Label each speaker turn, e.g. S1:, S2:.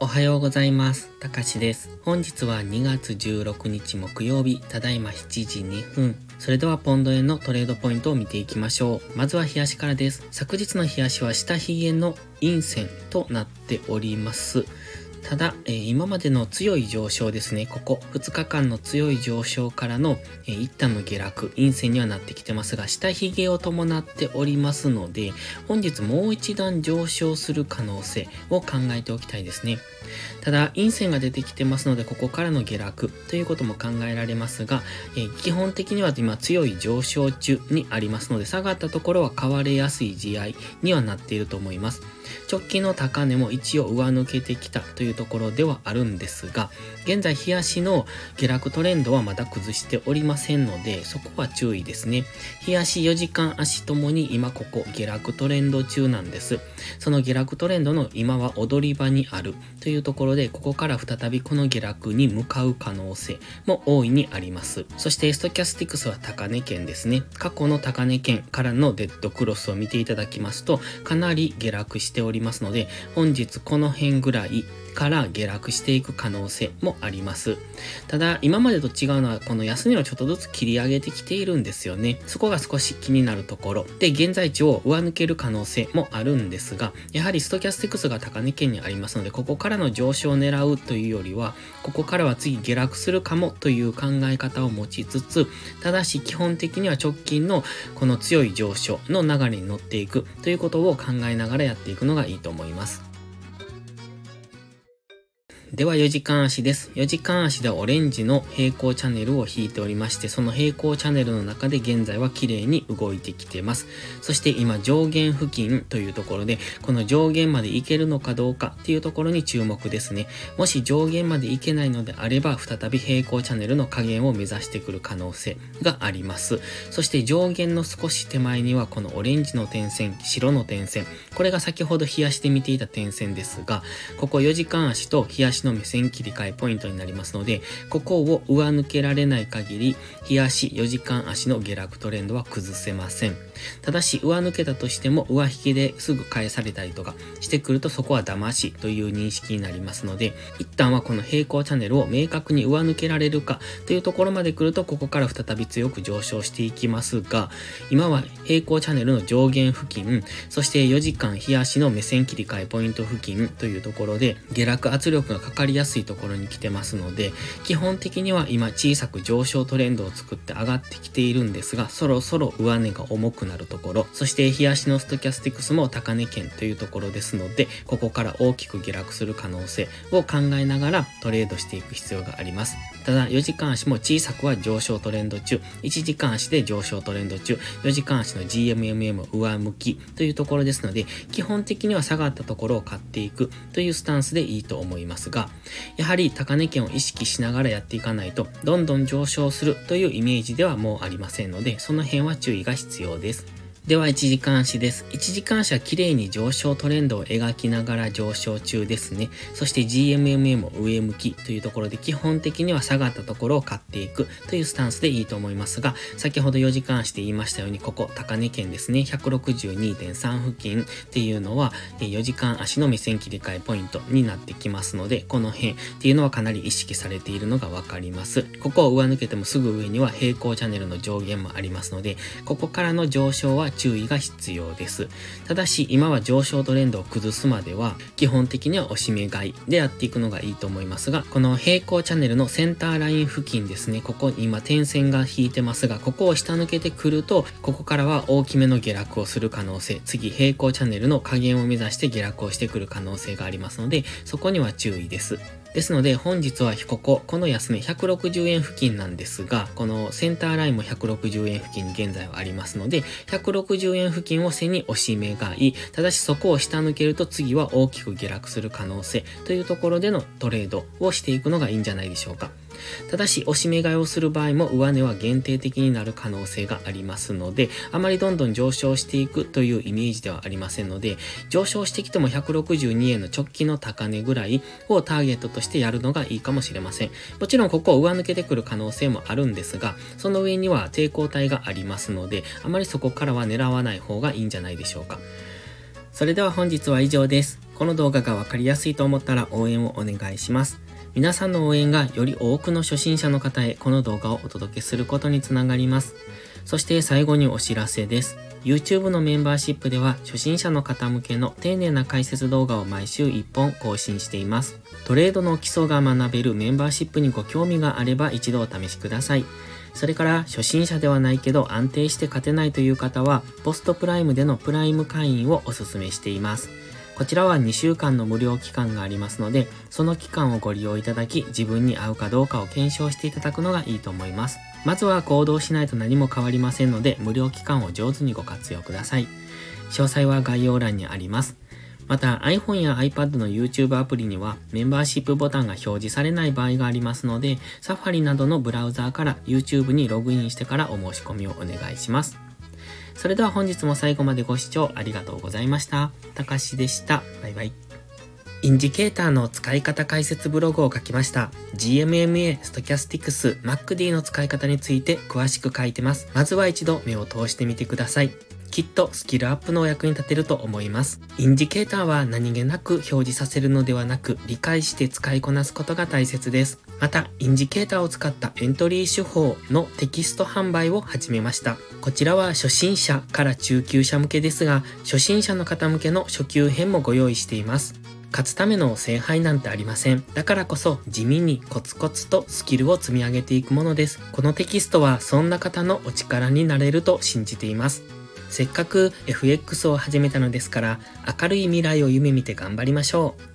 S1: おはようございます。たかしです。本日は2月16日木曜日、ただいま7時2分。それではポンド円のトレードポイントを見ていきましょう。まずは冷やしからです。昨日の冷やしは下髭の陰線となっております。ただ、えー今までの強い上昇ですね、ここ2日間の強い上昇からの、えー一旦の下落、陰線にはなってきてますが、下髭を伴っておりますので、本日もう一段上昇する可能性を考えておきたいですね。ただ、陰線が出てきてますので、ここからの下落ということも考えられますが、えー基本的には今強い上昇中にありますので、下がったところは買われやすい試合いにはなっていると思います。直近の高値も一応上抜けてきたというところではあるんですが、現在日足の下落トレンドはまだ崩しておりませんので、そこは注意ですね。日足4時間足ともに今ここ下落トレンド中なんです。その下落トレンドの今は踊り場にあるというところで、ここから再びこの下落に向かう可能性も大いにあります。そしてストキャスティクスは高値圏ですね。過去の高値圏からのデッドクロスを見ていただきますと、かなり下落してておりますので、本日この辺ぐらいから下落していく可能性もあります。ただ、今までと違うのは、この安値をちょっとずつ切り上げてきているんですよね。そこが少し気になるところ。で、現在地を上抜ける可能性もあるんですが、やはりストキャスティクスが高値圏にありますので、ここからの上昇を狙うというよりは、ここからは次下落するかもという考え方を持ちつつ、ただし基本的には直近のこの強い上昇の流れに乗っていくということを考えながらやっていくのがいいと思います。では4時間足です。4時間足ではオレンジの平行チャンネルを引いておりまして、その平行チャンネルの中で現在は綺麗に動いてきてます。そして今上限付近というところで、この上限まで行けるのかどうかっていうところに注目ですね。もし上限まで行けないのであれば、再び平行チャンネルの加減を目指してくる可能性があります。そして上限の少し手前にはこのオレンジの点線、白の点線、これが先ほど冷やして見ていた点線ですが、ここ4時間足と冷やしの目線切り替えポイントになりますので、ここを上抜けられない限り、冷やし4時間足の下落トレンドは崩せません。ただし、上抜けたとしても、上引きですぐ返されたりとかしてくると、そこは騙しという認識になりますので、一旦はこの平行チャンネルを明確に上抜けられるかというところまで来ると、ここから再び強く上昇していきますが、今は平行チャンネルの上限付近、そして4時間日足の目線切り替えポイント付近というところで、下落圧力がかかりやすいところに来てますので、基本的には今小さく上昇トレンドを作って上がってきているんですが、そろそろ上値が重くなるところ、そして日足のストキャスティクスも高値圏というところですので、ここから大きく下落する可能性を考えながらトレードしていく必要があります。ただ、4時間足も小さくは上昇トレンド中、1時間足で上昇トレンド中、4時間足の GMMM 上向きというところですので、基本的には下がったところを買っていくというスタンスでいいと思いますが、やはり高値圏を意識しながらやっていかないと、どんどん上昇するというイメージではもうありませんので、その辺は注意が必要です。では、1時間足です。1時間足は綺麗に上昇トレンドを描きながら上昇中ですね。そして GMMA も上向きというところで、基本的には下がったところを買っていくというスタンスでいいと思いますが、先ほど4時間足で言いましたように、ここ、高値圏ですね。162.3付近っていうのは、え4時間足の目線切り替えポイントになってきますので、この辺っていうのはかなり意識されているのがわかります。ここを上抜けてもすぐ上には平行チャンネルの上限もありますので、ここからの上昇は注意が必要です。ただし、今は上昇トレンドを崩すまでは、基本的には押し目買いでやっていくのがいいと思いますが、この平行チャンネルのセンターライン付近ですね、ここに今点線が引いてますが、ここを下抜けてくると、ここからは大きめの下落をする可能性、次平行チャンネルの加減を目指して下落をしてくる可能性がありますので、そこには注意です。ですので、本日はここ、この安値160円付近なんですが、このセンターラインも160円付近に現在はありますので、160円付近を背に押し目買い、ただしそこを下抜けると次は大きく下落する可能性というところでのトレードをしていくのがいいんじゃないでしょうか。ただし、押し目買いをする場合も上値は限定的になる可能性がありますので、あまりどんどん上昇していくというイメージではありませんので、上昇してきても162円の直近の高値ぐらいをターゲットとしてやるのがいいかもしれません。もちろんここを上抜けてくる可能性もあるんですが、その上には抵抗体がありますので、あまりそこからは狙わない方がいいんじゃないでしょうか。それでは本日は以上です。この動画がわかりやすいと思ったら応援をお願いします。皆さんの応援がより多くの初心者の方へこの動画をお届けすることにつながります。そして最後にお知らせです。YouTube のメンバーシップでは初心者の方向けの丁寧な解説動画を毎週1本更新しています。トレードの基礎が学べるメンバーシップにご興味があれば一度お試しください。それから初心者ではないけど安定して勝てないという方はポストプライムでのプライム会員をお勧めしています。こちらは2週間の無料期間がありますので、その期間をご利用いただき、自分に合うかどうかを検証していただくのがいいと思います。まずは行動しないと何も変わりませんので、無料期間を上手にご活用ください。詳細は概要欄にあります。また iPhone や iPad の YouTube アプリにはメンバーシップボタンが表示されない場合がありますので、Safari などのブラウザーから YouTube にログインしてからお申し込みをお願いします。それでは本日も最後までご視聴ありがとうございました。たかしでした。バイバイ。インジケーターの使い方解説ブログを書きました。GMMA、Stochastics、MacD の使い方について詳しく書いてます。まずは一度目を通してみてください。きっとスキルアップのお役に立てると思います。インジケーターは何気なく表示させるのではなく、理解して使いこなすことが大切です。また、インジケーターを使ったエントリー手法のテキスト販売を始めました。こちらは初心者から中級者向けですが、初心者の方向けの初級編もご用意しています。勝つための聖杯なんてありません。だからこそ地味にコツコツとスキルを積み上げていくものです。このテキストはそんな方のお力になれると信じています。せっかく FX を始めたのですから、明るい未来を夢見て頑張りましょう。